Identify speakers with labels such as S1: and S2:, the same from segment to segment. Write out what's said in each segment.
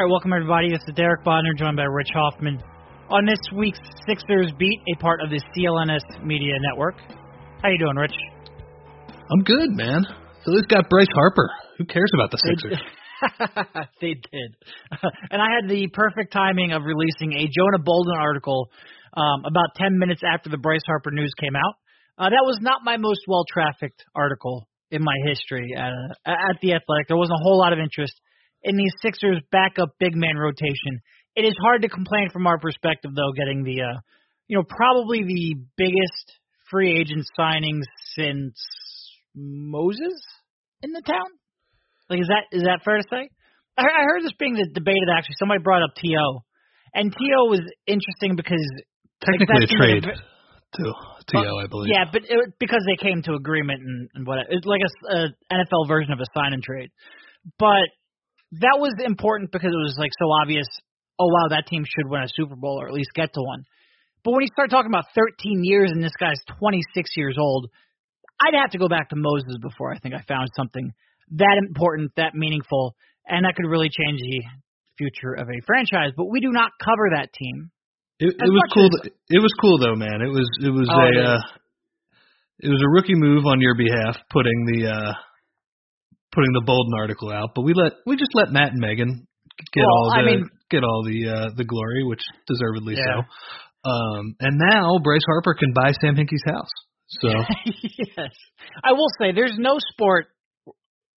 S1: All right, welcome everybody. This is Derek Bodner, joined by Rich Hoffman. On this week's Sixers Beat, a part of the CLNS Media Network. How you doing, Rich?
S2: I'm good, man. Philly's got Bryce Harper. Who cares about the Sixers?
S1: they did. and I had the perfect timing of releasing a Jonah Bolden article um, about 10 minutes after the Bryce Harper news came out. Uh, that was not my most well trafficked article in my history at, uh, at The Athletic. There wasn't a whole lot of interest in the Sixers backup big man rotation. It is hard to complain from our perspective, though, getting the, uh, you know, probably the biggest free agent signings since Moses in the town. Like, is that is that fair to say? I, I heard this being debated. Actually, somebody brought up T.O., and T.O. was interesting because
S2: technically a trade to T.O., uh, I believe.
S1: Yeah, but it, because they came to agreement and, and what it's like a, a NFL version of a sign and trade. But that was important because it was like so obvious. Oh wow, that team should win a Super Bowl or at least get to one. But when you start talking about 13 years and this guy's 26 years old, I'd have to go back to Moses before I think I found something that important, that meaningful, and that could really change the future of a franchise. But we do not cover that team.
S2: It, it was cool. As, it was cool though, man. It was it was oh, a it, uh, it was a rookie move on your behalf, putting the uh, putting the Bolden article out, but we let we just let Matt and Megan get
S1: well,
S2: all the
S1: I mean,
S2: get all the uh, the glory, which deservedly yeah. so. Um, and now Bryce Harper can buy Sam Hinkie's house. So
S1: yes, I will say there's no sport.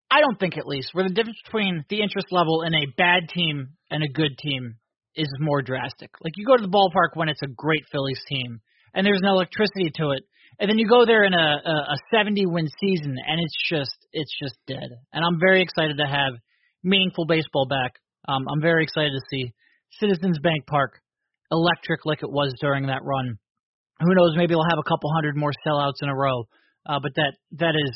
S1: I don't think, at least, where the difference between the interest level in a bad team and a good team is more drastic. Like you go to the ballpark when it's a great Phillies team and there's no electricity to it, and then you go there in a, a, a 70 win season, and it's just it's just dead. And I'm very excited to have meaningful baseball back. Um, I'm very excited to see Citizens Bank Park electric like it was during that run. Who knows? Maybe we'll have a couple hundred more sellouts in a row. Uh, but that that is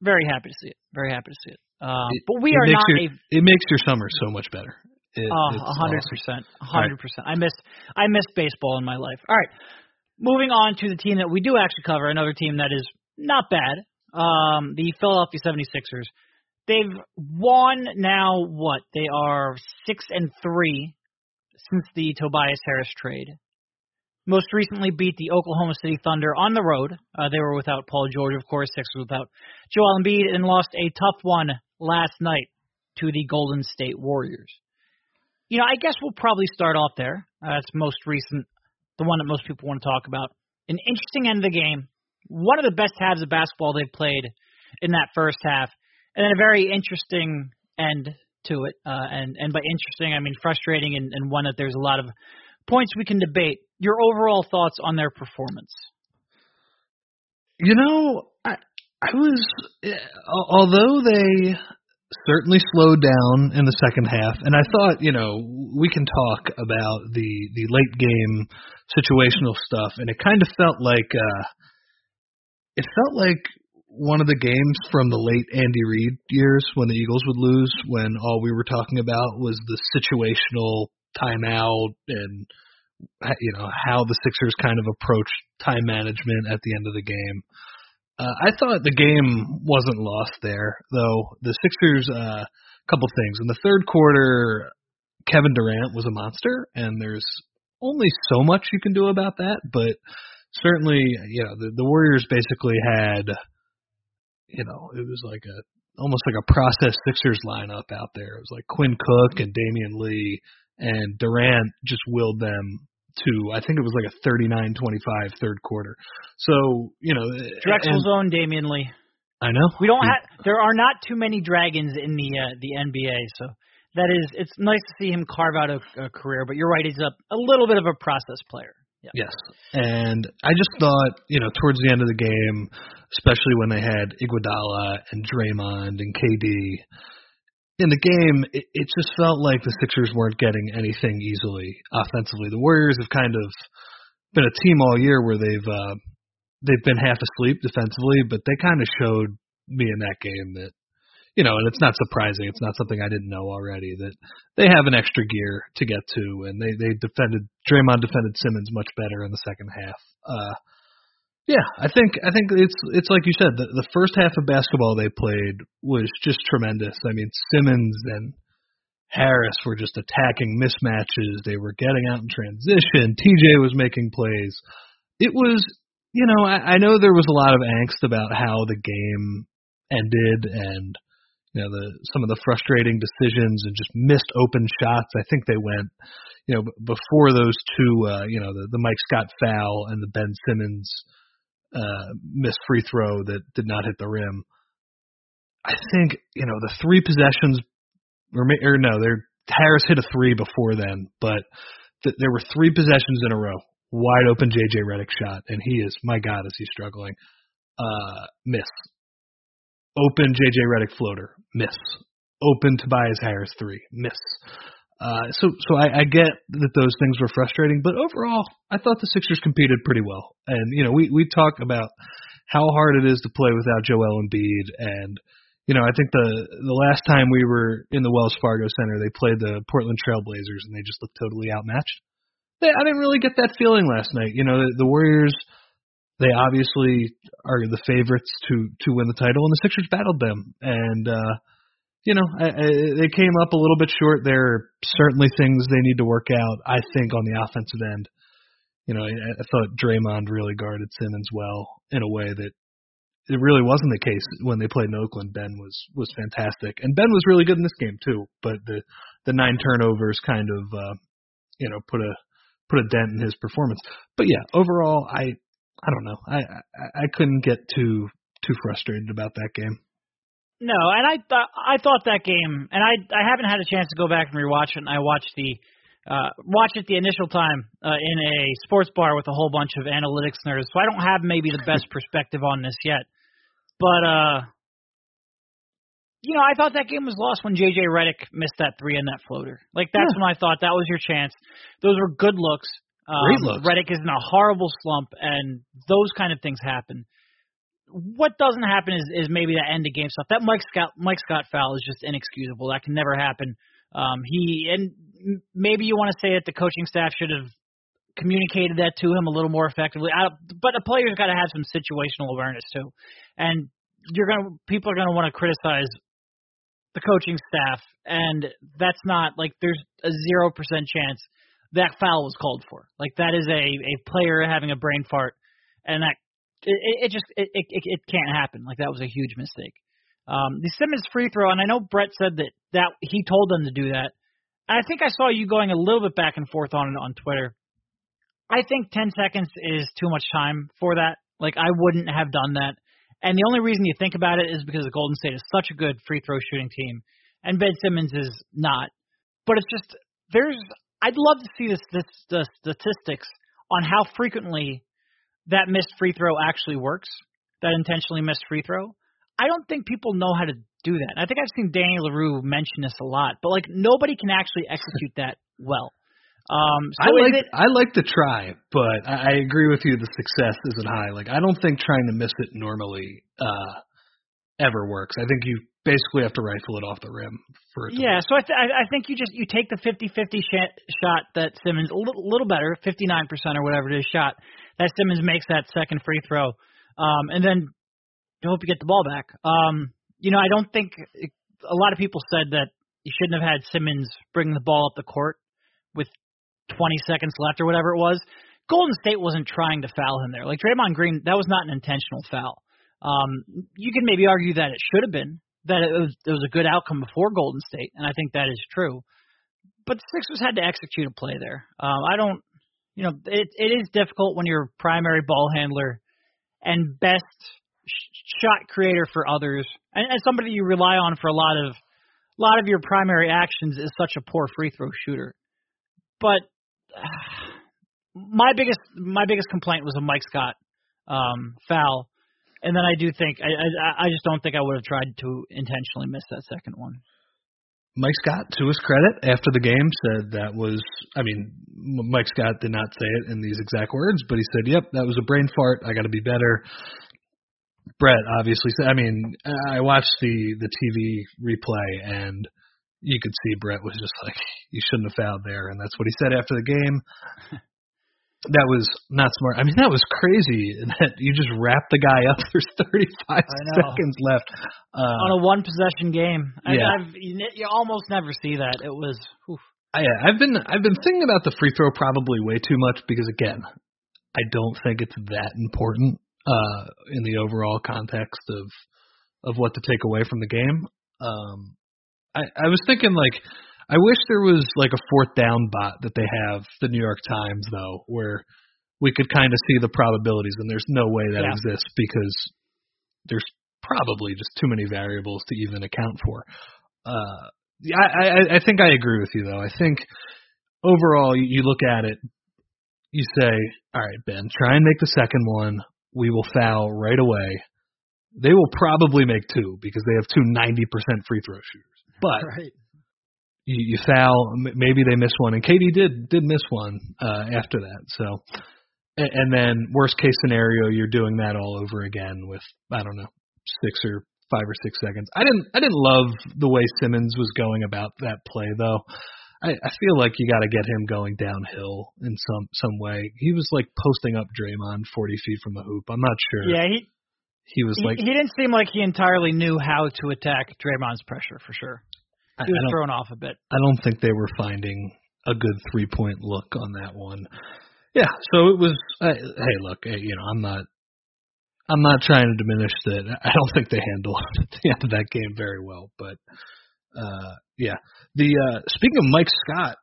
S1: very happy to see it. Very happy to see it. Um, it but we
S2: it
S1: are not
S2: your,
S1: a.
S2: It makes your summer so much better.
S1: Oh, a hundred percent, a hundred percent. I miss I miss baseball in my life. All right, moving on to the team that we do actually cover, another team that is not bad, um, the Philadelphia 76ers. They've won now what? They are 6 and 3 since the Tobias Harris trade. Most recently beat the Oklahoma City Thunder on the road. Uh, they were without Paul George, of course, Sixers without Joel Embiid, and lost a tough one last night to the Golden State Warriors. You know, I guess we'll probably start off there. Uh, that's most recent the one that most people want to talk about. An interesting end of the game. One of the best halves of basketball they've played in that first half, and then a very interesting end to it. Uh, and and by interesting, I mean frustrating, and, and one that there's a lot of points we can debate. Your overall thoughts on their performance?
S2: You know, I I was although they certainly slowed down in the second half. And I thought, you know, we can talk about the the late game situational stuff, and it kind of felt like uh, it felt like one of the games from the late Andy Reid years when the Eagles would lose, when all we were talking about was the situational timeout and you know how the Sixers kind of approached time management at the end of the game. Uh, I thought the game wasn't lost there, though. The Sixers, a uh, couple things. In the third quarter, Kevin Durant was a monster, and there's only so much you can do about that. But certainly, you know, the, the Warriors basically had, you know, it was like a almost like a process Sixers lineup out there. It was like Quinn Cook and Damion Lee, and Durant just willed them to I think it was like a 39-25 third quarter. So you know,
S1: Drexel zone, Damion Lee.
S2: I know
S1: we don't have. There are not too many dragons in the uh, the NBA, so that is it's nice to see him carve out a, a career. But you're right, he's a a little bit of a process player.
S2: Yeah. Yes, and I just thought you know towards the end of the game, especially when they had Iguodala and Draymond and KD in the game, it, it just felt like the Sixers weren't getting anything easily offensively. The Warriors have kind of been a team all year where they've uh, they've been half asleep defensively, but they kind of showed me in that game that you know, and it's not surprising. It's not something I didn't know already that they have an extra gear to get to, and they they defended Draymond defended Simmons much better in the second half. Uh, yeah, I think I think it's it's like you said. The, the first half of basketball they played was just tremendous. I mean, Simmons and Harris were just attacking mismatches. They were getting out in transition. TJ was making plays. It was, you know, I, I know there was a lot of angst about how the game ended and you know the some of the frustrating decisions and just missed open shots. I think they went, you know, before those two, uh, you know, the, the Mike Scott foul and the Ben Simmons uh, missed free throw that did not hit the rim. I think you know the three possessions, or, or no, there Harris hit a three before then, but th- there were three possessions in a row, wide open JJ Redick shot, and he is my God, is he struggling? Uh, miss. Open JJ Redick floater, miss. Open Tobias Harris three, miss. Uh, so so I, I get that those things were frustrating, but overall, I thought the Sixers competed pretty well. And you know, we we talk about how hard it is to play without Joel Embiid, and you know, I think the the last time we were in the Wells Fargo Center, they played the Portland Trailblazers, and they just looked totally outmatched. They, I didn't really get that feeling last night. You know, the, the Warriors, they obviously are the favorites to to win the title, and the Sixers battled them, and uh, you know, I, I, they came up a little bit short. There are certainly things they need to work out. I think on the offensive end, you know, I, I thought Draymond really guarded Simmons well in a way that it really wasn't the case when they played in Oakland. Ben was was fantastic, and Ben was really good in this game too. But the the nine turnovers kind of uh, you know put a put a dent in his performance. But yeah, overall, I I don't know. I I, I couldn't get too too frustrated about that game.
S1: No, and I thought I thought that game, and I I haven't had a chance to go back and rewatch it. And I watched the uh, watch it the initial time uh, in a sports bar with a whole bunch of analytics nerds, so I don't have maybe the best perspective on this yet. But uh you know, I thought that game was lost when JJ Redick missed that three and that floater. Like that's yeah. when I thought that was your chance. Those were good looks.
S2: Um.
S1: Redick is in a horrible slump, and those kind of things happen. What doesn't happen is, is maybe that end of game stuff. That Mike Scott Mike Scott foul is just inexcusable. That can never happen. Um, he and maybe you want to say that the coaching staff should have communicated that to him a little more effectively. I, but a player's got to have some situational awareness too, and you're gonna people are gonna want to criticize the coaching staff, and that's not like there's a zero percent chance that foul was called for. Like that is a a player having a brain fart, and that it, it just it, it it can't happen. Like that was a huge mistake. Um, the Simmons free throw, and I know Brett said that that he told them to do that. I think I saw you going a little bit back and forth on it on Twitter. I think 10 seconds is too much time for that. Like I wouldn't have done that. And the only reason you think about it is because the Golden State is such a good free throw shooting team, and Ben Simmons is not. But it's just there's I'd love to see this, this the statistics on how frequently that missed free throw actually works. That intentionally missed free throw. I don't think people know how to do that. I think I've seen Danny Leroux mention this a lot, but like nobody can actually execute that well. Um, so
S2: I like
S1: it,
S2: I like to try, but I, I agree with you. The success isn't high. Like I don't think trying to miss it normally uh, ever works. I think you basically have to rifle it off the rim for it.
S1: yeah,
S2: work.
S1: so I, th- I think you just you take the 50-50 sh- shot that Simmons a little, little better, 59% or whatever it is shot that Simmons makes that second free throw, um, and then you hope you get the ball back. Um, you know, I don't think a lot of people said that you shouldn't have had Simmons bring the ball up the court with 20 seconds left or whatever it was. Golden State wasn't trying to foul him there. Like Draymond Green, that was not an intentional foul. Um, you can maybe argue that it should have been, that it was, it was a good outcome before Golden State, and I think that is true. But the Sixers had to execute a play there. Um, I don't, you know, it it is difficult when you're primary ball handler and best sh- shot creator for others, and, and somebody you rely on for a lot of a lot of your primary actions is such a poor free throw shooter. But my biggest my biggest complaint was a Mike Scott um, foul, and then I do think I, I I just don't think I would have tried to intentionally miss that second one.
S2: Mike Scott, to his credit, after the game said that was, I mean, Mike Scott did not say it in these exact words, but he said, yep, that was a brain fart. I got to be better. Brett obviously said, I mean, I watched the, the TV replay and you could see Brett was just like, you shouldn't have fouled there, and that's what he said after the game. that was not smart. I mean, that was crazy that you just wrap the guy up. There's 35 seconds left
S1: uh, on a one possession game. I,
S2: yeah,
S1: I've, you, you almost never see that. It was. Oof.
S2: I, I've been I've been thinking about the free throw probably way too much because again, I don't think it's that important uh, in the overall context of of what to take away from the game. Um, I, I was thinking like I wish there was like a fourth down bot that they have the New York Times though, where we could kind of see the probabilities, and there's no way that
S1: yeah.
S2: exists because there's probably just too many variables to even account for. Uh, I, I, I think I agree with you though. I think overall, you look at it, you say, all right, Ben, try and make the second one. We will foul right away. They will probably make two because they have two 90% free throw shooters. But
S1: right
S2: you, you foul. Maybe they miss one, and KD did did miss one uh, after that. So, and, and then worst case scenario, you're doing that all over again with I don't know six or five or six seconds. I didn't I didn't love the way Simmons was going about that play though. I, I feel like you got to get him going downhill in some some way. He was like posting up Draymond 40 feet from the hoop. I'm not sure.
S1: Yeah, he
S2: he was like
S1: he, he didn't seem like he entirely knew how to attack Draymond's pressure for sure. He was thrown off a bit.
S2: I don't think they were finding a good three point look on that one. Yeah, so it was. Uh, hey, look, you know, I'm not. I'm not trying to diminish that. I don't think they handled the end of that game very well, but uh yeah. The uh speaking of Mike Scott,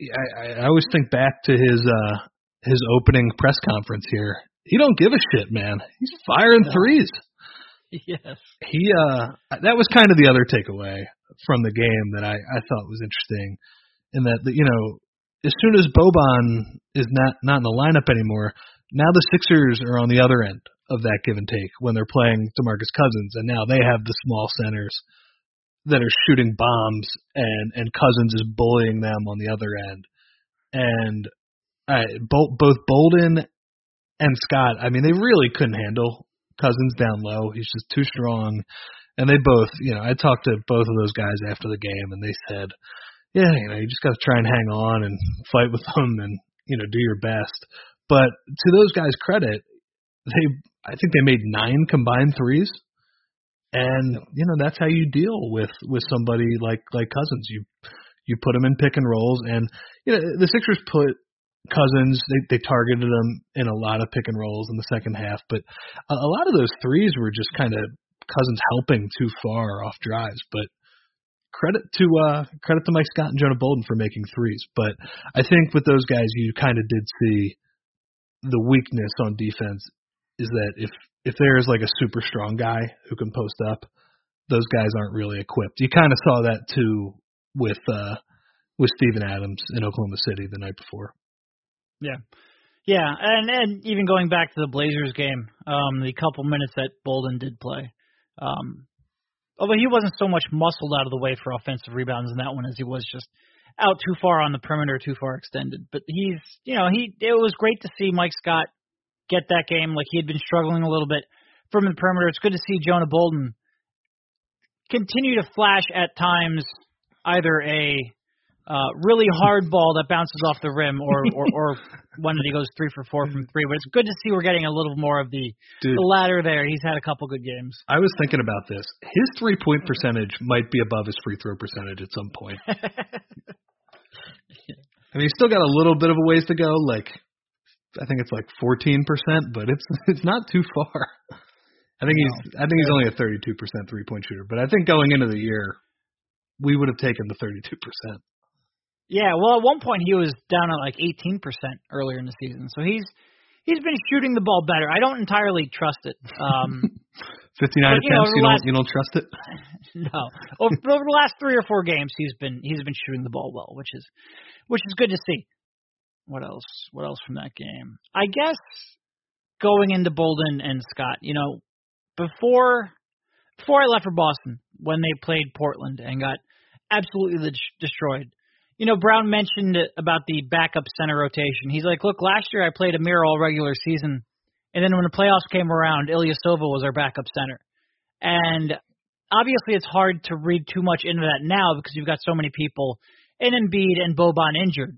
S2: I, I always think back to his uh his opening press conference here. He don't give a shit, man. He's firing threes.
S1: Yes.
S2: He uh that was kind of the other takeaway from the game that I I thought was interesting in that you know as soon as Boban is not not in the lineup anymore, now the Sixers are on the other end of that give and take when they're playing DeMarcus Cousins and now they have the small centers that are shooting bombs and and Cousins is bullying them on the other end. And uh, both both Bolden and Scott, I mean, they really couldn't handle Cousins down low. He's just too strong. And they both, you know, I talked to both of those guys after the game, and they said, "Yeah, you know, you just got to try and hang on and fight with them, and you know, do your best." But to those guys' credit, they, I think they made nine combined threes, and you know, that's how you deal with with somebody like like Cousins. You you put them in pick and rolls, and you know, the Sixers put Cousins, they they targeted him in a lot of pick and rolls in the second half, but a, a lot of those threes were just kind of Cousins helping too far off drives. But credit to uh credit to Mike Scott and Jonah Bolden for making threes. But I think with those guys, you kind of did see the weakness on defense is that if if there is like a super strong guy who can post up, those guys aren't really equipped. You kind of saw that too with uh with Steven Adams in Oklahoma City the night before.
S1: Yeah. Yeah, and and even going back to the Blazers game, um, the couple minutes that Bolden did play, um, although he wasn't so much muscled out of the way for offensive rebounds in that one as he was just out too far on the perimeter, too far extended. But he's, you know, he it was great to see Mike Scott get that game. Like he had been struggling a little bit from the perimeter. It's good to see Jonah Bolden continue to flash at times either a uh, really hard ball that bounces off the rim, or or, or one that he goes three for four from three. But it's good to see we're getting a little more of the
S2: Dude.
S1: the latter there. He's had a couple good games.
S2: I was thinking about this. His three point percentage might be above his free throw percentage at some point. I mean, he's still got a little bit of a ways to go. Like, I think it's like 14%, but it's it's not too far. I think he's I think he's only a 32% three point shooter, but I think going into the year, we would have taken the 32%.
S1: Yeah, well, at one point he was down at like 18% earlier in the season, so he's he's been shooting the ball better. I don't entirely trust it. Um,
S2: 59
S1: But, you know,
S2: attempts, you don't you don't trust it?
S1: no, over, over the last three or four games, he's been he's been shooting the ball well, which is which is good to see. What else? What else from that game? I guess going into Bolden and Scott, you know, before before I left for Boston, when they played Portland and got absolutely destroyed. You know, Brown mentioned about the backup center rotation. He's like, look, last year I played Amir all regular season, and then when the playoffs came around, Ilyasova was our backup center. And obviously, it's hard to read too much into that now because you've got so many people in Embiid and Boban injured.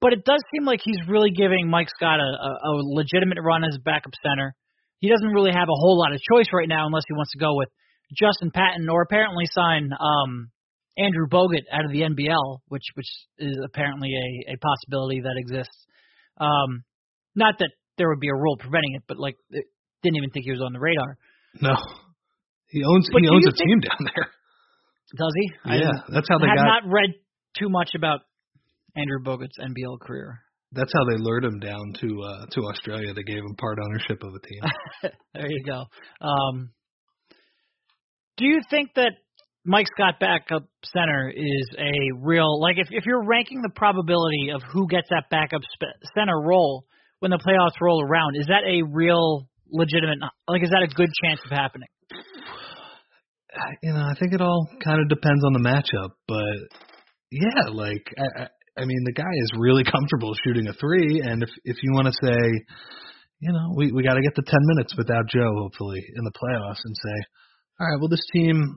S1: but it does seem like he's really giving Mike Scott a, a, a legitimate run as backup center. He doesn't really have a whole lot of choice right now unless he wants to go with Justin Patton or apparently sign um, Andrew Bogut out of the NBL, which which is apparently a, a possibility that exists. Um, not that there would be a rule preventing it, but like it, didn't even think he was on the radar.
S2: No, he owns
S1: But
S2: he owns a team down there.
S1: Does he?
S2: Yeah,
S1: didn't-
S2: that's how they
S1: I have
S2: got.
S1: not read too much about Andrew Bogut's NBL career.
S2: That's how they lured him down to uh to Australia. They gave him part ownership of a team.
S1: there you go. Um, do you think that Mike Scott backup center is a real like if if you're ranking the probability of who gets that backup sp- center role when the playoffs roll around, is that a real legitimate like is that a good chance of happening?
S2: you know, I think it all kind of depends on the matchup, but yeah, like I, I, I mean, the guy is really comfortable shooting a three, and if if you want to say, you know, we we got to get the ten minutes without Joe, hopefully in the playoffs, and say, all right, well, this team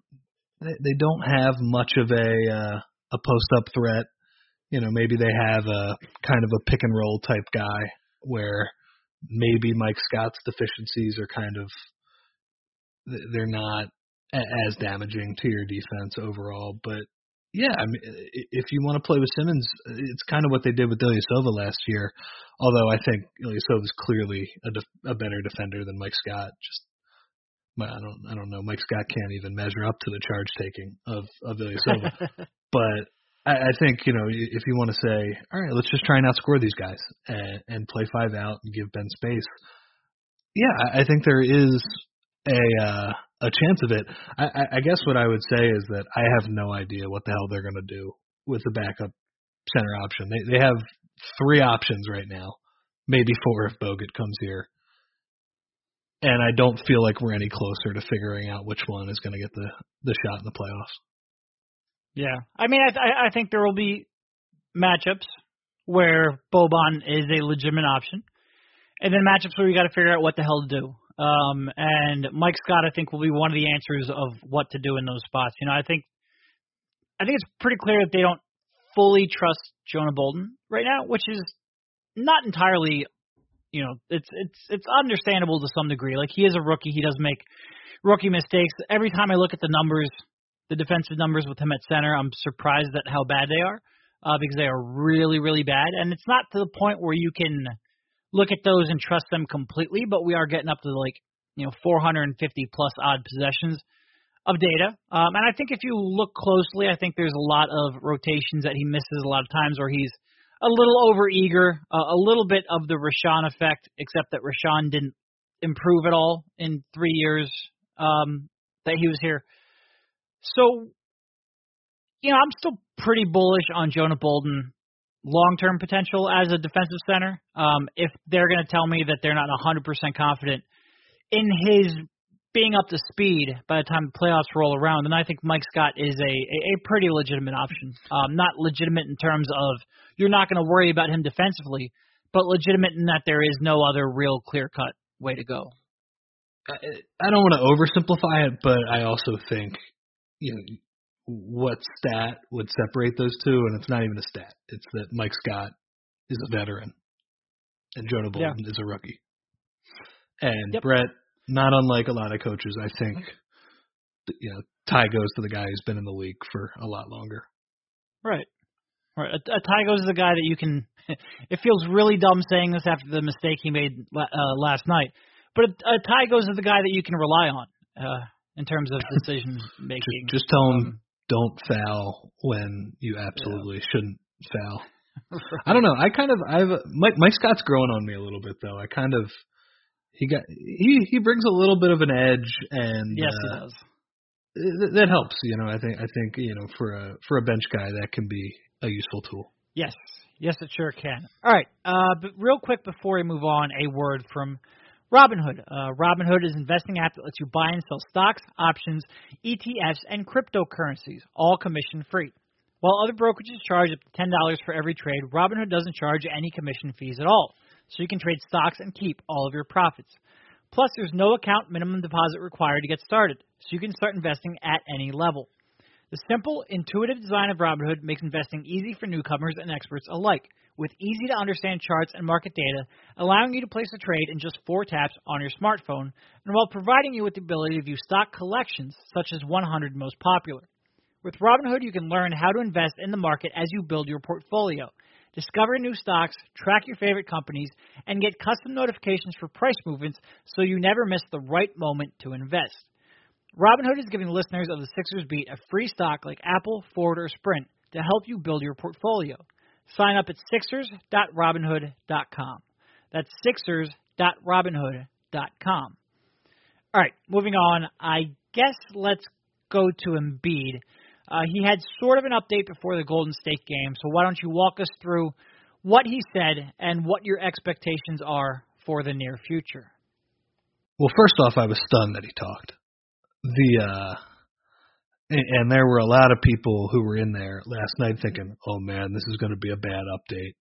S2: they, they don't have much of a uh, a post up threat. You know, maybe they have a kind of a pick and roll type guy where maybe Mike Scott's deficiencies are kind of they're not as damaging to your defense overall. But yeah, I mean, if you want to play with Simmons, it's kind of what they did with Ilyasova last year. Although I think Ilyasova is clearly a, def- a better defender than Mike Scott. Just I don't I don't know. Mike Scott can't even measure up to the charge taking of of Ilyasova. but I, I think you know if you want to say, all right, let's just try and outscore these guys and, and play five out and give Ben space. Yeah, I, think there is a uh, a chance of it. I, I, I guess what I would say is that I have no idea what the hell they're going to do with the backup center option. They they have three options right now, maybe four if Bogut comes here. And I don't feel like we're any closer to figuring out which one is going to get the the shot in the playoffs.
S1: Yeah, I mean, I I, I think there will be matchups where Boban is a legitimate option, and then matchups where we got to figure out what the hell to do. Um, and Mike Scott, I think, will be one of the answers of what to do in those spots. You know, I think I think it's pretty clear that they don't fully trust Jonah Bolden right now, which is not entirely, you know, it's it's it's understandable to some degree. Like he is a rookie, he does make rookie mistakes. Every time I look at the numbers, the defensive numbers with him at center, I'm surprised at how bad they are uh, because they are really really bad. And it's not to the point where you can look at those and trust them completely, but we are getting up to like you know 450 plus odd possessions of data. Um, and I think if you look closely, I think there's a lot of rotations that he misses a lot of times where he's a little over eager, uh, a little bit of the Richaun effect, except that Richaun didn't improve at all in three years um, that he was here. So, you know, I'm still pretty bullish on Jonah Bolden long term potential as a defensive center. Um, if they're going to tell me that they're not 100% confident in his being up to speed by the time the playoffs roll around, then I think Mike Scott is a, a, pretty legitimate option. Um, not legitimate in terms of you're not going to worry about him defensively, but legitimate in that there is no other real clear cut way to go.
S2: I, I don't want to oversimplify it, but I also think you know what stat would separate those two, and it's not even a stat. It's that Mike Scott is a veteran, and Jonah Bolden is a rookie. And
S1: Yep.
S2: Brett, not unlike a lot of coaches, I think you know tie goes to the guy who's been in the league for a lot longer.
S1: Right. Right. A, a Tygo's is the guy that you can. It feels really dumb saying this after the mistake he made uh, last night, but a, a Tygo's is the guy that you can rely on uh, in terms of decision making.
S2: Just, just tell him
S1: Um,
S2: don't foul when you absolutely shouldn't foul. I don't know. I kind of I've Mike Mike Scott's growing on me a little bit though. I kind of he got he he brings a little bit of an edge and
S1: yes,
S2: uh,
S1: he does.
S2: th- that helps. You know, I think I think you know for a for a bench guy that can be a useful tool.
S1: Yes, yes, it sure can. All right, uh, but real quick before we move on, a word from Robinhood. Uh, Robinhood is an investing app that lets you buy and sell stocks, options, ETFs, and cryptocurrencies, all commission free. While other brokerages charge up to ten dollars for every trade, Robinhood doesn't charge any commission fees at all, so you can trade stocks and keep all of your profits. Plus, there's no account minimum deposit required to get started, so you can start investing at any level. The simple, intuitive design of Robinhood makes investing easy for newcomers and experts alike, with easy to understand charts and market data, allowing you to place a trade in just four taps on your smartphone, and while providing you with the ability to view stock collections, such as 100 most popular. With Robinhood, you can learn how to invest in the market as you build your portfolio. Discover new stocks, track your favorite companies, and get custom notifications for price movements so you never miss the right moment to invest. Robinhood is giving listeners of the Sixers Beat a free stock like Apple, Ford, or Sprint to help you build your portfolio. Sign up at sixers.robinhood.com. That's sixers.robinhood.com. All right, moving on. I guess let's go to Embiid. Uh, he had sort of an update before the Golden State game, so why don't you walk us through what he said and what your expectations are for the near future?
S2: Well, first off, I was stunned that he talked. The uh and there were a lot of people who were in there last night thinking, "Oh man, this is going to be a bad update."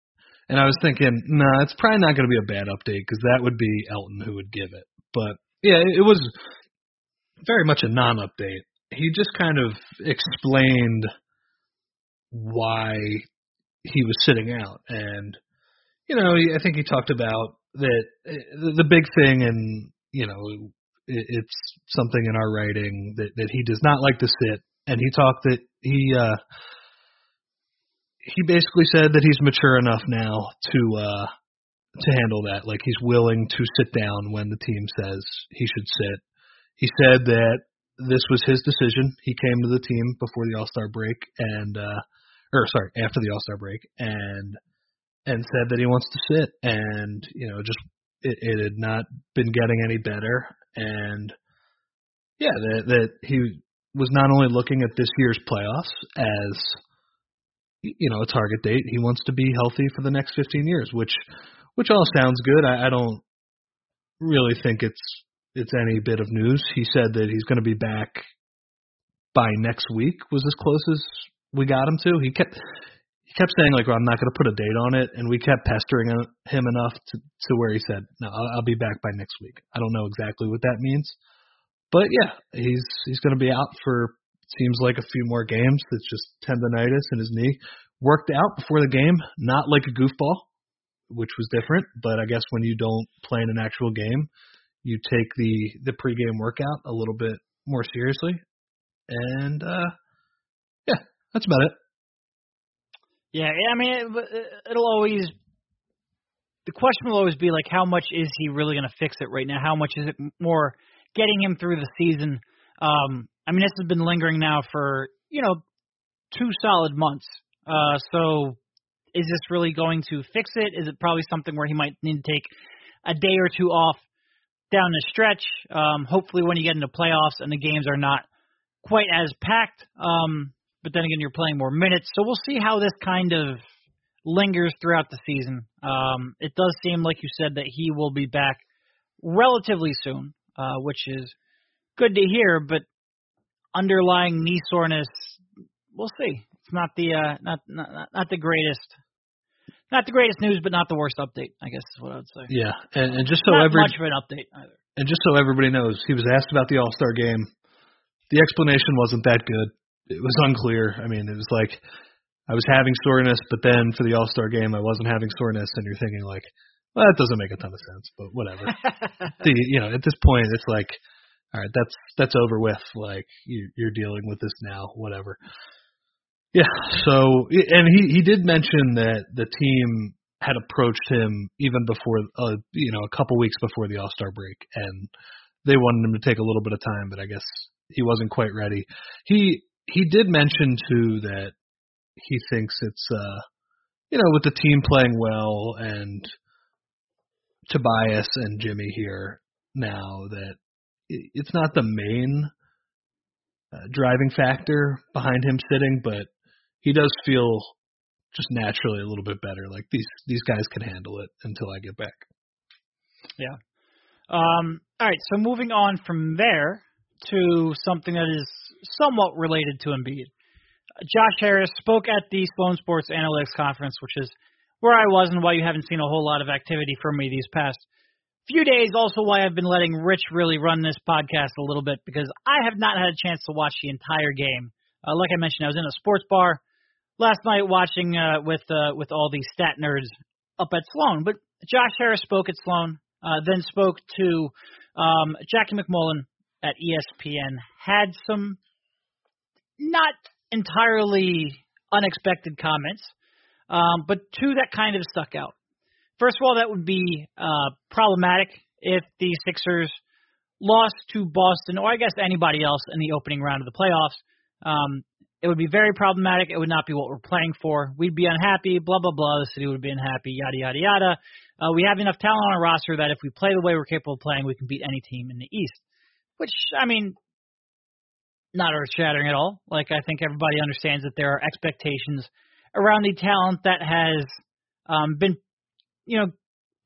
S2: And I was thinking, "No, nah, it's probably not going to be a bad update because that would be Elton who would give it." But yeah, it was very much a non-update he just kind of explained why he was sitting out. And you know i think he talked about that the big thing and you know it's something in our writing that that he does not like to sit. And he talked that he uh he basically said that he's mature enough now to uh to handle that. Like he's willing to sit down when the team says he should sit. He said that this was his decision. He came to the team before the All Star break and uh or sorry, after the All Star break and and said that he wants to sit. And you know just it, it had not been getting any better. And yeah that that he was not only looking at this year's playoffs as you know a target date he wants to be healthy for the next 15 years which which all sounds good. I, I don't really think it's it's any bit of news. He said that he's going to be back by next week. Was as close as we got him to. He kept he kept saying like, well, "I'm not going to put a date on it," and we kept pestering him enough to to where he said, "No, I'll, I'll be back by next week." I don't know exactly what that means, but yeah, he's he's going to be out for seems like a few more games. It's just tendonitis in his knee. Worked out before the game, not like a goofball, which was different. But I guess when you don't play in an actual game, you take the the pregame workout a little bit more seriously, and uh, yeah, that's about it.
S1: Yeah, I mean, it, it'll always. The question will always be like, how much is he really going to fix it right now? How much is it more getting him through the season? Um, I mean, this has been lingering now for you know two solid months. Uh, so, is this really going to fix it? Is it probably something where he might need to take a day or two off down the stretch. Um, hopefully, when you get into playoffs and the games are not quite as packed, um, but then again, you're playing more minutes. So we'll see how this kind of lingers throughout the season. Um, it does seem, like you said, that he will be back relatively soon, uh, which is good to hear. But underlying knee soreness, we'll see. It's not the uh, not, not not the greatest not the greatest news, but not the worst update. I guess is what I would say.
S2: Yeah, and, and just so
S1: not
S2: every
S1: much of an update either.
S2: And just so everybody knows, he was asked about the All Star game. The explanation wasn't that good. It was unclear. I mean, it was like I was having soreness, but then for the All Star game, I wasn't having soreness, and you're thinking like, well, that doesn't make a ton of sense, but whatever. the, you know, at this point, it's like, all right, that's that's over with. Like you, you're dealing with this now, whatever. Yeah. So, and he he did mention that the team had approached him even before, uh, you know, a couple weeks before the All Star break, and they wanted him to take a little bit of time, but I guess he wasn't quite ready. He he did mention too that he thinks it's, uh, you know, with the team playing well and Tobias and Jimmy here now that it's not the main uh, driving factor behind him sitting, but he does feel just naturally a little bit better. Like these these guys can handle it until I get back.
S1: Yeah. Um, all right. So moving on from there to something that is somewhat related to Embiid. Josh Harris spoke at the Sloan Sports Analytics Conference, which is where I was and why you haven't seen a whole lot of activity from me these past few days. Also, why I've been letting Rich really run this podcast a little bit because I have not had a chance to watch the entire game Uh, like I mentioned, I was in a sports bar last night watching uh, with uh, with all these stat nerds up at Sloan. But Josh Harris spoke at Sloan, uh, then spoke to um, Jackie MacMullan at ESPN. Had some not entirely unexpected comments, um, but two that kind of stuck out. First of all, that would be uh, problematic if the Sixers lost to Boston, or I guess anybody else in the opening round of the playoffs. Um, it would be very problematic. It would not be what we're playing for. We'd be unhappy. Blah blah blah. The city would be unhappy. Yada yada yada. Uh, we have enough talent on our roster that if we play the way we're capable of playing, we can beat any team in the East. Which I mean, not earth shattering at all. Like I think everybody understands that there are expectations around the talent that has um, been, you know,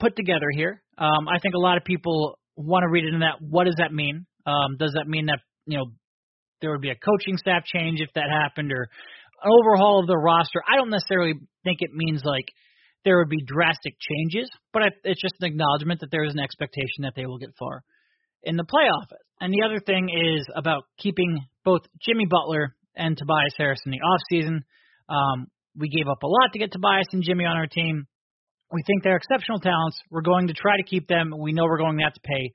S1: put together here. Um, I think a lot of people want to read into that. What does that mean? Um, does that mean that you know there would be a coaching staff change if that happened, or an overhaul of the roster? I don't necessarily think it means like there would be drastic changes, but it's just an acknowledgement that there is an expectation that they will get far in the playoff. And the other thing is about keeping both Jimmy Butler and Tobias Harris in the offseason. Um, we gave up a lot to get Tobias and Jimmy on our team. We think they're exceptional talents. We're going to try to keep them. We know we're going to have to pay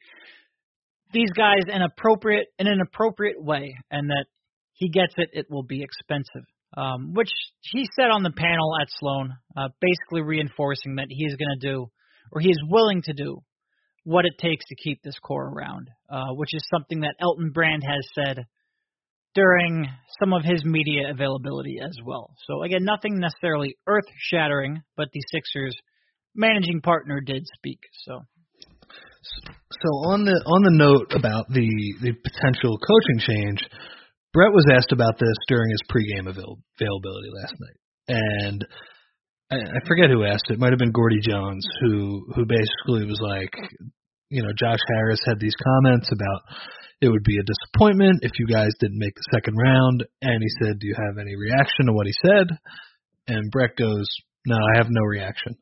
S1: these guys in appropriate in an appropriate way, and that he gets it. It will be expensive, um, which he said on the panel at Sloan, uh, basically reinforcing that he is going to do, or he is willing to do, what it takes to keep this core around, uh, which is something that Elton Brand has said during some of his media availability as well. So again, nothing necessarily earth-shattering, but the Sixers managing partner did speak. So
S2: so on the on the note about the the potential coaching change, Brett was asked about this during his pregame avail- availability last night, and I, I forget who asked it. it might have been Gordy Jones who who basically was like, you know, Josh Harris had these comments about it would be a disappointment if you guys didn't make the second round, and he said, "Do you have any reaction to what he said?" And Brett goes, "No, I have no reaction."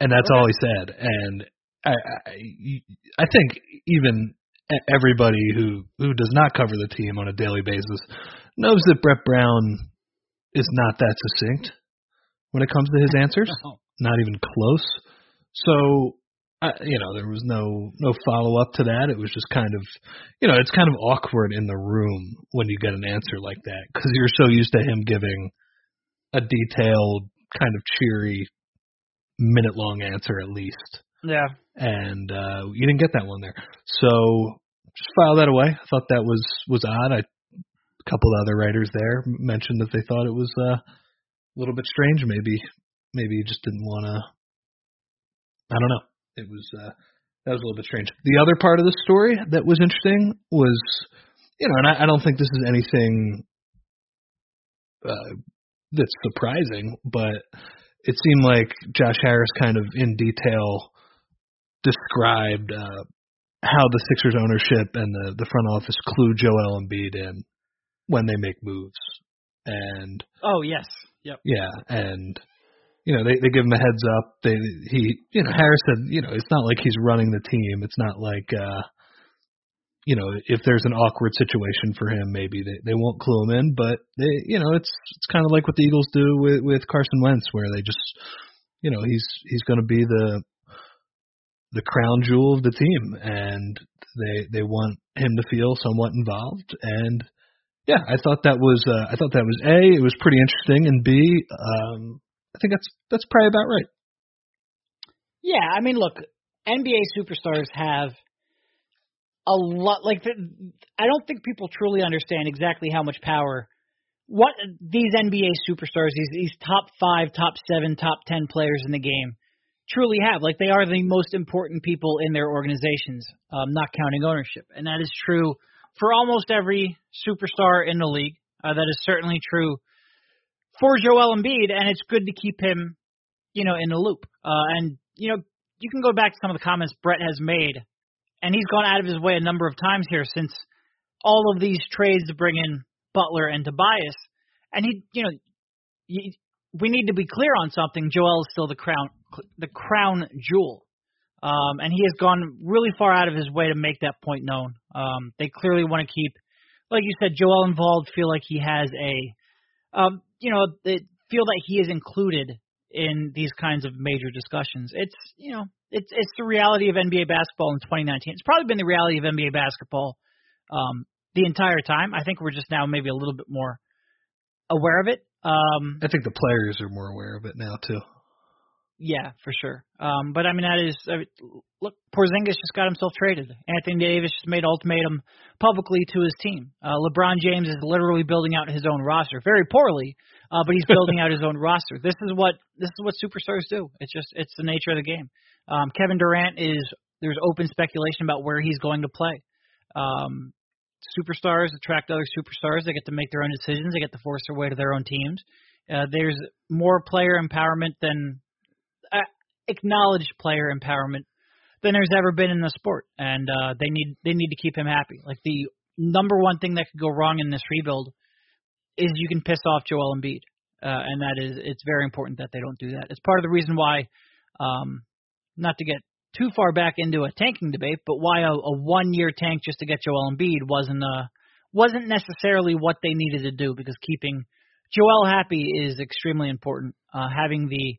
S2: And that's okay. all he said. And I, I, I think even everybody who who does not cover the team on a daily basis knows that Brett Brown is not that succinct when it comes to his answers. Not even close. So, I, you know, there was no no follow up to that. It was just kind of, you know, it's kind of awkward in the room when you get an answer like that because you're so used to him giving a detailed, kind of cheery, minute long answer at least.
S1: Yeah.
S2: And uh you didn't get that one there. So just file that away. I thought that was was odd. I a couple of other writers there mentioned that they thought it was uh, a little bit strange. Maybe maybe you just didn't want to. I don't know. It was uh that was a little bit strange. The other part of the story that was interesting was, you know, and I, I don't think this is anything uh, that's surprising, but it seemed like Josh Harris kind of in detail described uh, how the Sixers ownership and the the front office clue Joel Embiid in when they make moves. And
S1: oh yes, yep,
S2: yeah, and you know they they give him a heads up. They he you know Harris said you know it's not like he's running the team. It's not like uh you know if there's an awkward situation for him, maybe they they won't clue him in. But they you know it's it's kind of like what the Eagles do with with Carson Wentz, where they just you know he's he's going to be the the crown jewel of the team, and they they want him to feel somewhat involved. And yeah, I thought that was uh, I thought that was a it was pretty interesting, and b um, I think that's that's probably about right.
S1: Yeah, I mean, look, NBA superstars have a lot. Like, I don't think people truly understand exactly how much power what these NBA superstars, these these top five, top seven, top ten players in the game truly have. Like they are the most important people in their organizations, um, not counting ownership, and that is true for almost every superstar in the league. Uh, that is certainly true for Joel Embiid, and it's good to keep him, you know, in the loop. Uh, and you know, you can go back to some of the comments Brett has made, and he's gone out of his way a number of times here since all of these trades to bring in Butler and Tobias, and he, you know, he, we need to be clear on something. Joel is still the crown the crown jewel. Um, and he has gone really far out of his way to make that point known. Um, they clearly want to keep like you said, Joel involved feel like he has a, um, you know, they feel that he is included in these kinds of major discussions. It's you know, it's it's the reality of NBA basketball in 2019. It's probably been the reality of NBA basketball um, the entire time. I think we're just now maybe a little bit more aware of it. Um,
S2: I think the players are more aware of it now too.
S1: Yeah, for sure. Um, but I mean, that is I mean, look. Porzingis just got himself traded. Anthony Davis just made ultimatum publicly to his team. Uh, LeBron James is literally building out his own roster, very poorly, uh, but he's building out his own roster. This is what this is what superstars do. It's just it's the nature of the game. Um, Kevin Durant is there's open speculation about where he's going to play. Um, superstars attract other superstars. They get to make their own decisions. They get to force their way to their own teams. Uh, there's more player empowerment than acknowledged player empowerment than there's ever been in the sport, and uh, they need they need to keep him happy. Like the number one thing that could go wrong in this rebuild is you can piss off Joel Embiid, uh, and that is it's very important that they don't do that. It's part of the reason why, um, not to get too far back into a tanking debate, but why a, a one year tank just to get Joel Embiid wasn't uh wasn't necessarily what they needed to do because keeping Joel happy is extremely important. Uh, having the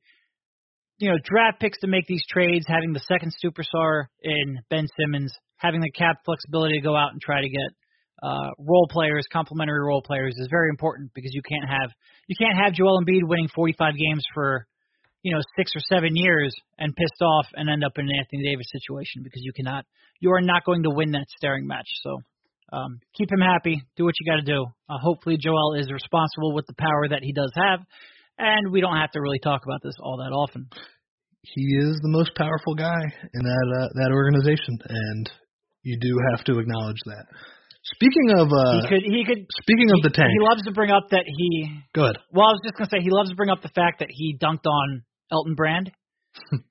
S1: you know, draft picks to make these trades, having the second superstar in Ben Simmons, having the cap flexibility to go out and try to get uh, role players, complementary role players, is very important because you can't have you can't have Joel Embiid winning 45 games for you know six or seven years and pissed off and end up in an Anthony Davis situation because you cannot you are not going to win that staring match. So um, keep him happy, do what you got to do. Uh, hopefully Joel is responsible with the power that he does have and we don't have to really talk about this all that often.
S2: He is the most powerful guy in that uh, that organization, and you do have to acknowledge that. Speaking of, uh,
S1: he could, he could.
S2: Speaking
S1: he,
S2: of the tank,
S1: he loves to bring up that he.
S2: Go ahead.
S1: Well, I was just gonna say he loves to bring up the fact that he dunked on Elton Brand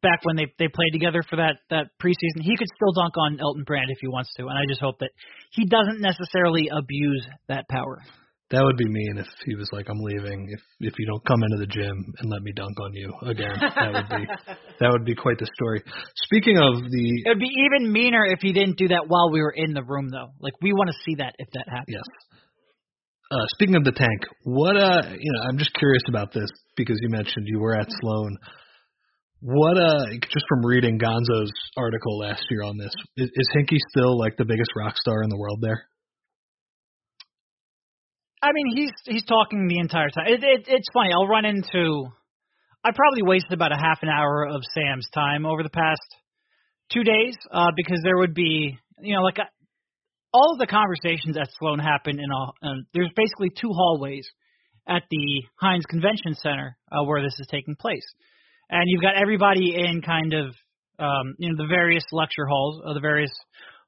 S1: back when they they played together for that that preseason. He could still dunk on Elton Brand if he wants to, and I just hope that he doesn't necessarily abuse that power.
S2: That would be mean if he was like, "I'm leaving. If if you don't come into the gym and let me dunk on you again." That would be that would be quite the story. Speaking of the,
S1: it would be even meaner if he didn't do that while we were in the room, though. Like we want to see that if that happens.
S2: Yes. Uh, speaking of the tank, what uh, you know, I'm just curious about this because you mentioned you were at Sloan. What uh, just from reading Gonzo's article last year on this, is, is Hinkie still like the biggest rock star in the world there?
S1: I mean, he's he's talking the entire time. It, it, it's funny. I'll run into. I probably wasted about a half an hour of Sam's time over the past two days uh, because there would be, you know, like uh, all of the conversations at Sloan happen in a. Uh, there's basically two hallways at the Hynes Convention Center uh, where this is taking place, and you've got everybody in kind of, um, you know, the various lecture halls, or the various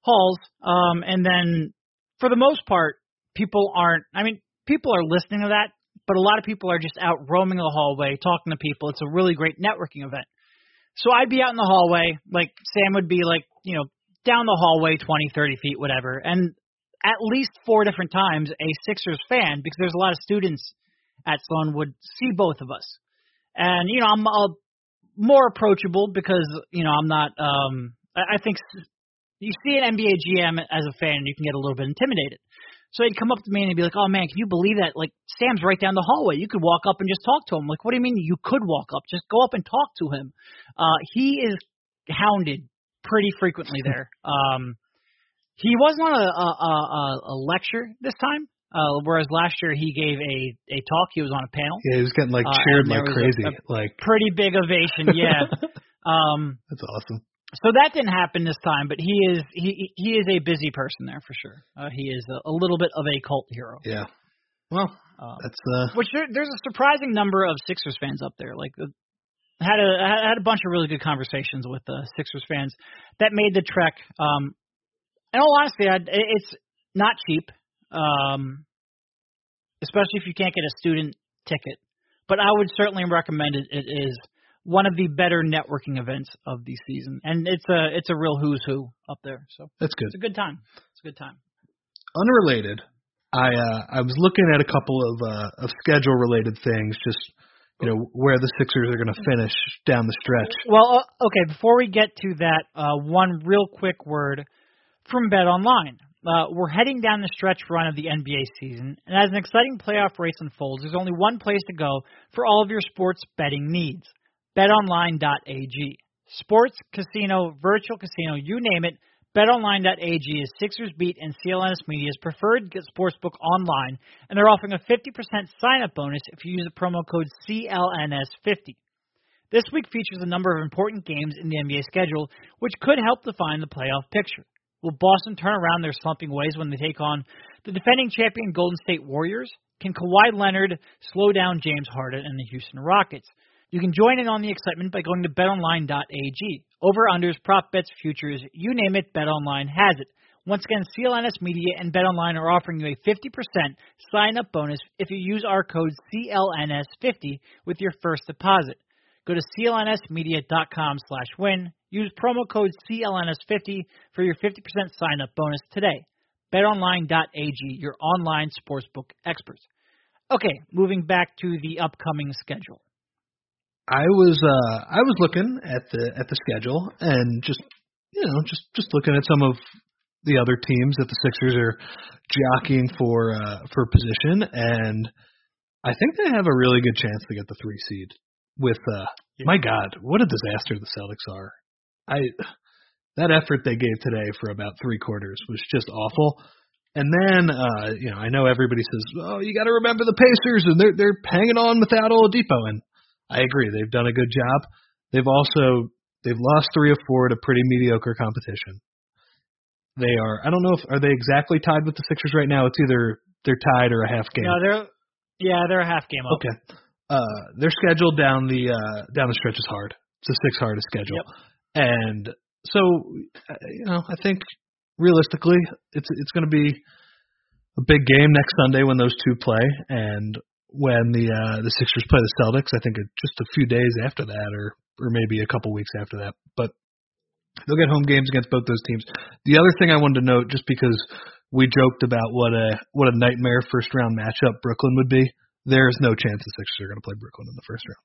S1: halls, um, and then for the most part, people aren't. I mean, people are listening to that, but a lot of people are just out roaming the hallway, talking to people. It's a really great networking event. So I'd be out in the hallway, like Sam would be like, you know, down the hallway 20, 30 feet, whatever. And at least four different times, a Sixers fan, because there's a lot of students at Sloan, would see both of us. And, you know, I'm uh, more approachable because, you know, I'm not, um, I, I think you see an NBA GM as a fan, you can get a little bit intimidated. So he'd come up to me and he'd be like, "Oh man, can you believe that? Like Sam's right down the hallway. You could walk up and just talk to him." Like, what do you mean you could walk up? Just go up and talk to him. Uh, he is hounded pretty frequently there. um, he wasn't on a, a, a, a lecture this time, uh, whereas last year he gave a a talk. He was on a panel.
S2: Yeah, he was getting like uh, cheered uh, like crazy,
S1: a,
S2: a like
S1: pretty big ovation. Yeah. um,
S2: That's awesome.
S1: So that didn't happen this time, but he is he he is a busy person there for sure. Uh, he is a, a little bit of a cult hero.
S2: Yeah. Well, um, that's uh.
S1: Which there, there's a surprising number of Sixers fans up there. Like uh, had a I had a bunch of really good conversations with the uh, Sixers fans that made the trek. Um, in all honesty, I'd, it's not cheap, um, especially if you can't get a student ticket. But I would certainly recommend it. It is one of the better networking events of the season, and it's a it's a real who's who up there. So
S2: that's good.
S1: It's a good time. It's a good time.
S2: Unrelated, I uh, I was looking at a couple of uh, of schedule related things, just you know where the Sixers are going to finish down the stretch.
S1: Well, uh, okay. Before we get to that, uh, one real quick word from Bet Online. uh, we're heading down the stretch run of the NBA season, and as an exciting playoff race unfolds, there's only one place to go for all of your sports betting needs betonline.ag. Sports, casino, virtual casino, you name it, betonline.ag is Sixers Beat and CLNS Media's preferred sportsbook online, and they're offering a 50% sign up bonus if you use the promo code CLNS50. This week features a number of important games in the NBA schedule, which could help define the playoff picture. Will Boston turn around their slumping ways when they take on the defending champion Golden State Warriors? Can Kawhi Leonard slow down James Harden and the Houston Rockets? You can join in on the excitement by going to betonline.ag. Over unders, prop bets, futures, you name it, BetOnline has it. Once again, CLNS Media and BetOnline are offering you a 50% sign up bonus if you use our code CLNS50 with your first deposit. Go to clnsmedia.com slash win. Use promo code CLNS50 for your 50% sign up bonus today. BetOnline.ag, your online sportsbook experts. Okay, moving back to the upcoming schedule.
S2: I was uh I was looking at the at the schedule and just you know just just looking at some of the other teams that the Sixers are jockeying for uh for position and I think they have a really good chance to get the 3 seed with uh yeah. my god, what a disaster the Celtics are. I that effort they gave today for about 3 quarters was just awful. And then uh you know, I know everybody says, "Oh, you got to remember the Pacers and they're they're hanging on without Oladipo." And I agree, they've done a good job. They've also they've lost 3 or 4 to a pretty mediocre competition. They are I don't know if are they exactly tied with the Sixers right now. It's either they're tied or a half game.
S1: No, they're yeah, they're a half game up.
S2: Okay uh their schedule down the uh down the stretch is hard. It's the sixth hardest schedule.
S1: Yep.
S2: And so uh, you know, I think realistically it's it's going to be a big game next Sunday when those two play and when the uh the Sixers play the Celtics, I think just a few days after that or or maybe a couple weeks after that. But they'll get home games against both those teams. The other thing I wanted to note just because we joked about what a what a nightmare first round matchup Brooklyn would be there's no chance the Sixers are going to play Brooklyn in the first round.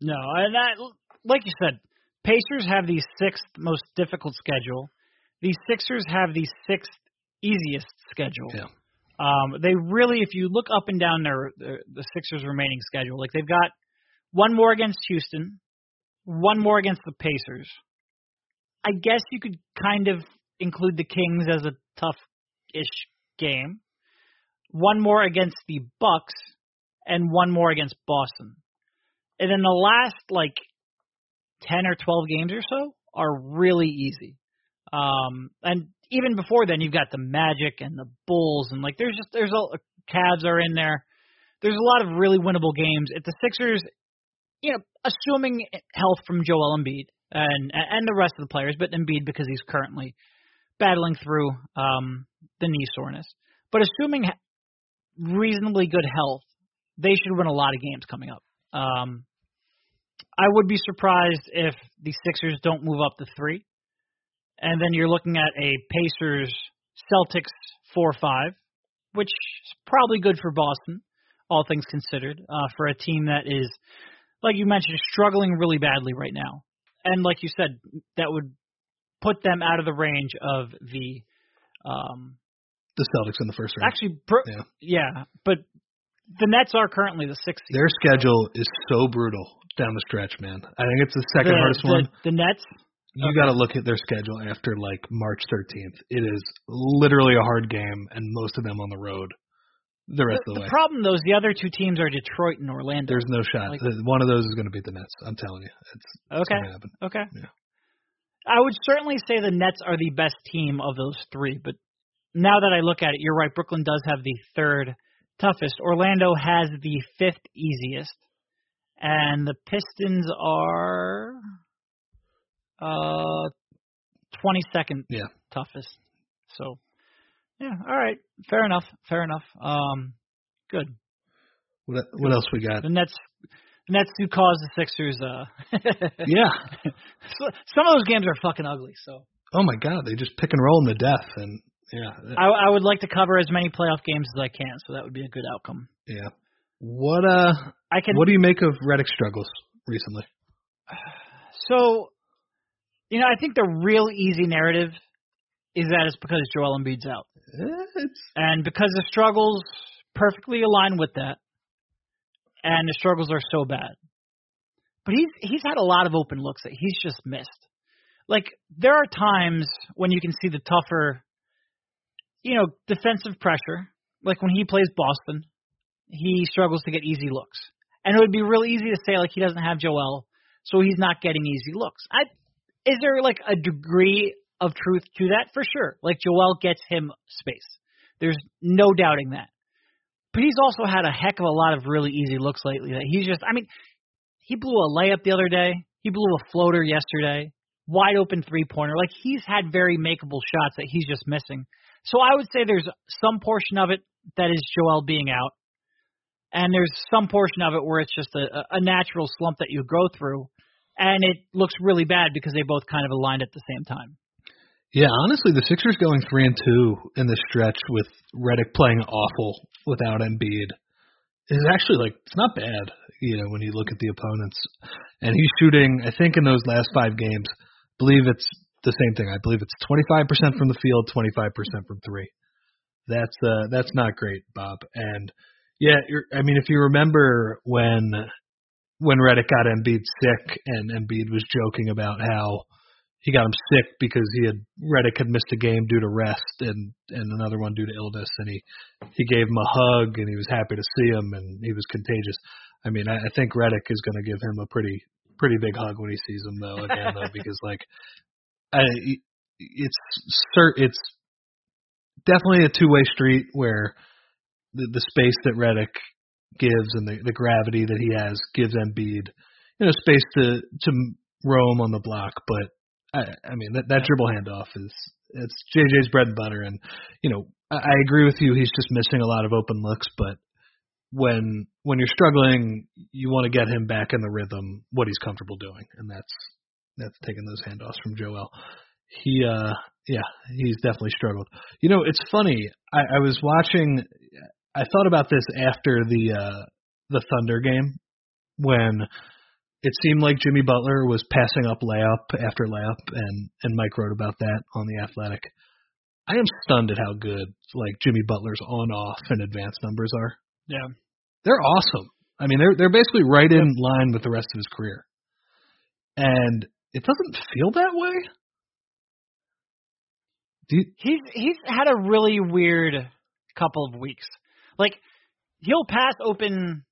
S1: No, and that, like you said, Pacers have the sixth most difficult schedule. The Sixers have the sixth easiest schedule.
S2: Yeah.
S1: Um, they really, if you look up and down their, their the Sixers' remaining schedule, like they've got one more against Houston, one more against the Pacers. I guess you could kind of include the Kings as a tough-ish game one more against the Bucks, and one more against Boston. And then the last like ten or twelve games or so are really easy. Um, and even before then, you've got the Magic and the Bulls, and like there's just there's a Cavs are in there. There's a lot of really winnable games. If the Sixers, you know, assuming health from Joel Embiid and and the rest of the players, but Embiid because he's currently battling through um, the knee soreness. But assuming reasonably good health, they should win a lot of games coming up. Um, I would be surprised if the Sixers don't move up to three, and then you're looking at a Pacers Celtics four five, which is probably good for Boston, all things considered, uh, for a team that is, like you mentioned, struggling really badly right now. And like you said, that would put them out of the range of the um,
S2: the Celtics in the first round.
S1: Actually, per, yeah. yeah, but the Nets are currently the sixth.
S2: Their schedule is so brutal down the stretch, man. I think it's the second
S1: the,
S2: hardest
S1: the,
S2: one.
S1: The Nets.
S2: You okay. got to look at their schedule after like March 13th. It is literally a hard game, and most of them on the road. The rest
S1: the,
S2: of the, way.
S1: the way. problem, though, is the other two teams are Detroit and Orlando.
S2: There's no shot. Like, One of those is going to beat the Nets. I'm telling you, it's, it's
S1: okay.
S2: happen.
S1: Okay.
S2: Yeah.
S1: I would certainly say the Nets are the best team of those three, but now that I look at it, you're right. Brooklyn does have the third toughest. Orlando has the fifth easiest, and the Pistons are uh 22nd
S2: yeah.
S1: toughest. So, yeah, all right, fair enough, fair enough. Um, good.
S2: What what else we got?
S1: The Nets. The Nets do cause the Sixers. Uh,
S2: yeah.
S1: Some of those games are fucking ugly. So.
S2: Oh my God, they just pick and roll them to death, and yeah.
S1: I, I would like to cover as many playoff games as I can, so that would be a good outcome.
S2: Yeah. What uh?
S1: I can.
S2: What do you make of Redick's struggles recently?
S1: So, you know, I think the real easy narrative is that it's because Joel Embiid's out,
S2: It's,
S1: and because the struggles perfectly align with that, and the struggles are so bad. But he's he's had a lot of open looks that he's just missed. Like there are times when you can see the tougher, you know, defensive pressure. Like when he plays Boston, he struggles to get easy looks, and it would be real easy to say like he doesn't have Joel, so he's not getting easy looks. I is there like a degree of truth to that? For sure. Like Joel gets him space. There's no doubting that. But he's also had a heck of a lot of really easy looks lately that he's just I mean, he blew a layup the other day. He blew a floater yesterday. Wide open three pointer. Like he's had very makeable shots that he's just missing. So I would say there's some portion of it that is Joel being out. And there's some portion of it where it's just a, a natural slump that you go through. And it looks really bad because they both kind of aligned at the same time.
S2: yeah, honestly, the Sixers going three and two in this stretch with Redick playing awful without Embiid is actually like it's not bad. You know, when you look at the opponents, and he's shooting. I think in those last five games, believe it's the same thing. I believe it's 25% from the field, 25% from three. That's uh that's not great, Bob. And yeah, I mean, if you remember when when Redick got Embiid sick, and Embiid was joking about how he got him sick because he had Redick had missed a game due to rest and and another one due to illness, and he he gave him a hug and he was happy to see him and he was contagious. I mean, I, I think Redick is going to give him a pretty pretty big hug when he sees him though again though because like I it's it's definitely a two way street where the the space that Redick gives and the the gravity that he has gives Embiid you know space to to roam on the block, but I, I mean that that dribble handoff is it's JJ's bread and butter, and you know I, I agree with you. He's just missing a lot of open looks, but when when you're struggling, you want to get him back in the rhythm, what he's comfortable doing, and that's that's taking those handoffs from Joel. He uh yeah, he's definitely struggled. You know, it's funny. I, I was watching. I thought about this after the uh the Thunder game when it seemed like Jimmy Butler was passing up layup after layup, and and Mike wrote about that on the Athletic. I am stunned at how good like Jimmy Butler's on off and advanced numbers are.
S1: Yeah.
S2: They're awesome. I mean, they're they're basically right in line with the rest of his career, and it doesn't feel that way. You,
S1: He's he's had a really weird couple of weeks. Like he'll pass open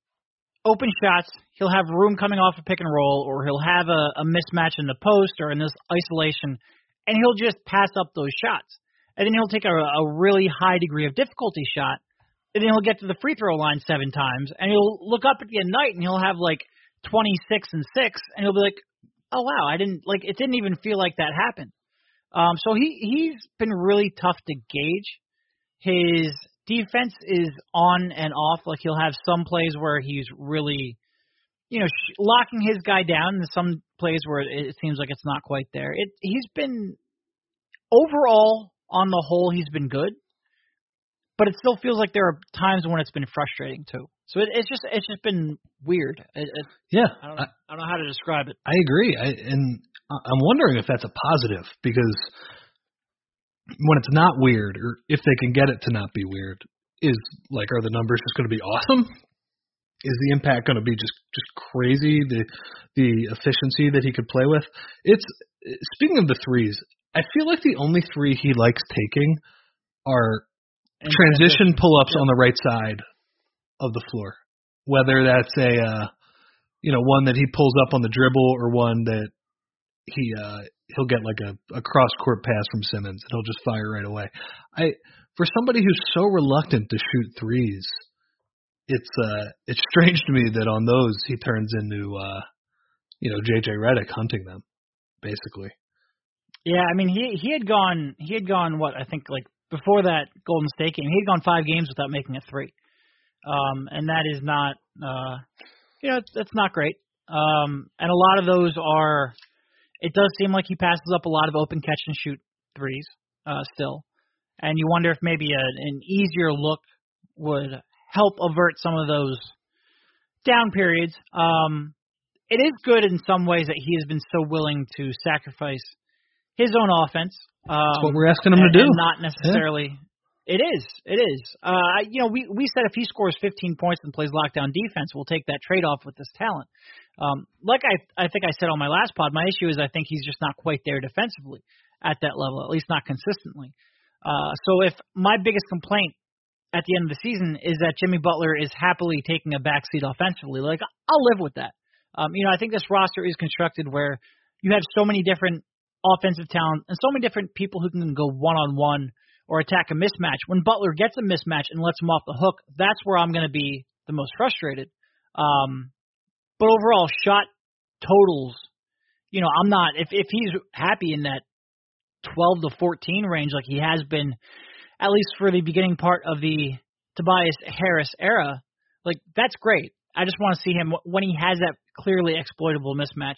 S1: open shots, he'll have room coming off a pick and roll, or he'll have a, a mismatch in the post or in this isolation, and he'll just pass up those shots. And then he'll take a, a really high degree of difficulty shot, and then he'll get to the free throw line seven times, and he'll look up at the end night and he'll have like 26 and six, and he'll be like, "Oh wow, I didn't like it. Didn't even feel like that happened." Um, so he he's been really tough to gauge. His defense is on and off. Like he'll have some plays where he's really, you know, sh- locking his guy down, and some plays where it, it seems like it's not quite there. It he's been overall on the whole he's been good, but it still feels like there are times when it's been frustrating too. So it, it's just it's just been weird. It, it,
S2: yeah,
S1: I don't know, I don't know how to describe it.
S2: I agree. I, and I'm wondering if that's a positive because when it's not weird, or if they can get it to not be weird, is like, are the numbers just going to be awesome? Is the impact going to be just just crazy? The the efficiency that he could play with. It's speaking of the threes. I feel like the only three he likes taking are
S1: And
S2: transition pull ups
S1: Yep.
S2: on the right side of the floor. Whether that's a uh you know, one that he pulls up on the dribble or one that he uh he'll get like a, a cross court pass from Simmons and he'll just fire right away. I for somebody who's so reluctant to shoot threes, it's uh it's strange to me that on those he turns into uh you know, JJ Redick hunting them, basically.
S1: Yeah, I mean he he had gone he had gone what I think like before that Golden State game he had gone five games without making a three, um, and that is not uh, you know that's not great. Um, and a lot of those are it does seem like he passes up a lot of open catch and shoot threes uh, still, and you wonder if maybe a, an easier look would help avert some of those down periods. Um, it is good in some ways that he has been so willing to sacrifice his own offense Um,
S2: That's what we're asking him
S1: and,
S2: to do.
S1: not necessarily. It is. It is. Uh, you know, we we said if he scores 15 points and plays lockdown defense, we'll take that trade off with this talent. Um, like I I think I said on my last pod, my issue is I think he's just not quite there defensively at that level, at least not consistently. Uh, so if my biggest complaint at the end of the season is that Jimmy Butler is happily taking a backseat offensively, like I'll live with that. Um, you know, I think this roster is constructed where you have so many different offensive talent and so many different people who can go one on one or attack a mismatch. When Butler gets a mismatch and lets him off the hook, that's where I'm going to be the most frustrated. Um, but overall, shot totals, you know, I'm not. If if he's happy in that 12 to 14 range, like he has been, at least for the beginning part of the Tobias Harris era, like that's great. I just want to see him when he has that clearly exploitable mismatch.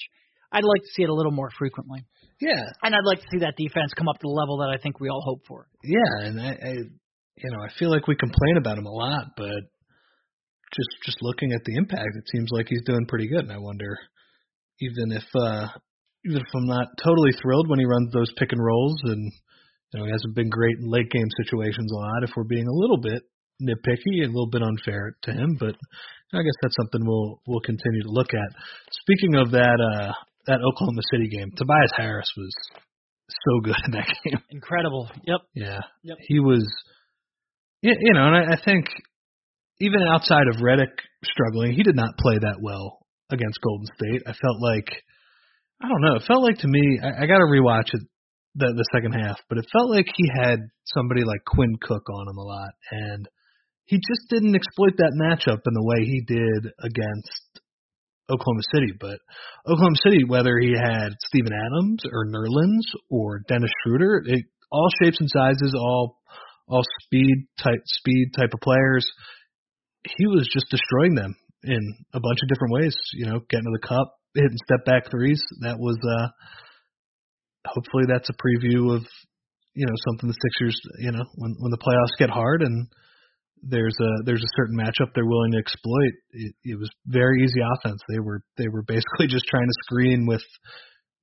S1: I'd like to see it a little more frequently.
S2: Yeah,
S1: and I'd like to see that defense come up to the level that I think we all hope for.
S2: Yeah, and I, I you know, I feel like we complain about him a lot, but just just looking at the impact, it seems like he's doing pretty good. And I wonder, even if uh even if I'm not totally thrilled when he runs those pick and rolls, and you know he hasn't been great in late game situations a lot. If we're being a little bit nitpicky, and a little bit unfair to him, but I guess that's something we'll we'll continue to look at. Speaking of that uh that Oklahoma City game, Tobias Harris was so good in that game.
S1: Incredible. Yep.
S2: Yeah.
S1: Yep.
S2: He was, you know, and I, I think even outside of Redick struggling, he did not play that well against Golden State. I felt like, I don't know, it felt like to me, I, I got to rewatch it the the second half, but it felt like he had somebody like Quinn Cook on him a lot, and he just didn't exploit that matchup in the way he did against Oklahoma City, but Oklahoma City, whether he had Steven Adams or Nerlens or Dennis Schroeder, it, all shapes and sizes, all all speed type speed type of players, he was just destroying them in a bunch of different ways. You know, getting to the cup, hitting step back threes. That was uh hopefully that's a preview of you know something the Sixers you know when when the playoffs get hard and there's a there's a certain matchup they're willing to exploit. It, it was very easy offense. They were they were basically just trying to screen with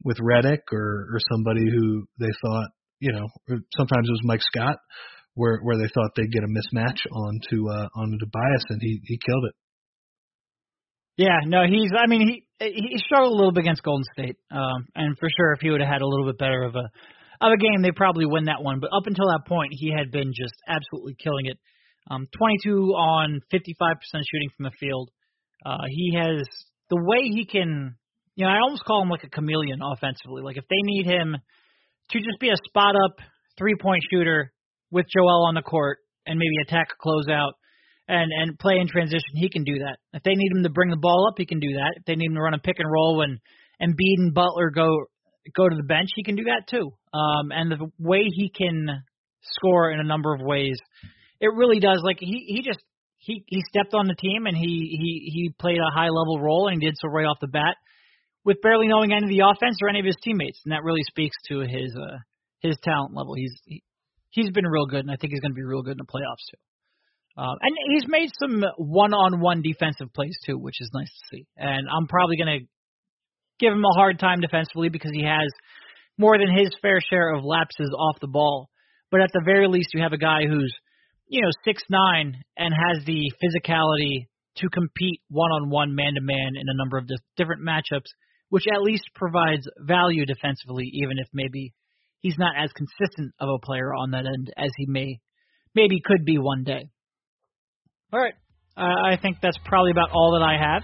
S2: with Redick or or somebody who they thought you know sometimes it was Mike Scott where where they thought they'd get a mismatch onto uh, onto Tobias and he he killed it.
S1: Yeah, no, he's. I mean, he he struggled a little bit against Golden State, um, and for sure, if he would have had a little bit better of a of a game, they probably win that one. But up until that point, he had been just absolutely killing it. Um, 22 on 55% shooting from the field. Uh, he has the way he can, you know, I almost call him like a chameleon offensively. Like if they need him to just be a spot up three point shooter with Joel on the court and maybe attack a closeout and and play in transition, he can do that. If they need him to bring the ball up, he can do that. If they need him to run a pick and roll when Embiid and Butler go go to the bench, he can do that too. Um, and the way he can score in a number of ways it really does. Like he he just he he stepped on the team and he he he played a high level role and he did so right off the bat with barely knowing any of the offense or any of his teammates, and that really speaks to his uh his talent level. He's he, he's been real good, and I think he's going to be real good in the playoffs too. Um, and he's made some one-on-one defensive plays too, which is nice to see. And I'm probably going to give him a hard time defensively because he has more than his fair share of lapses off the ball. But at the very least, you have a guy who's you know, six nine and has the physicality to compete one on one, man to man in a number of different matchups, which at least provides value defensively, even if maybe he's not as consistent of a player on that end as he may maybe could be one day. All right, uh, I think that's probably about all that I have.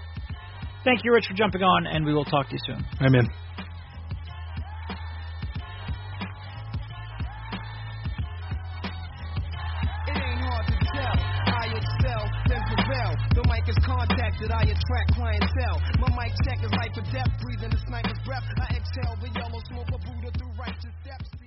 S1: Thank you, Rich, for jumping on, and we will talk to you soon.
S2: I'm in.
S3: that I attract clientele. My mic check is right for death, breathing the sniper's breath. I exhale the yellow smoke of Buddha through righteous steps.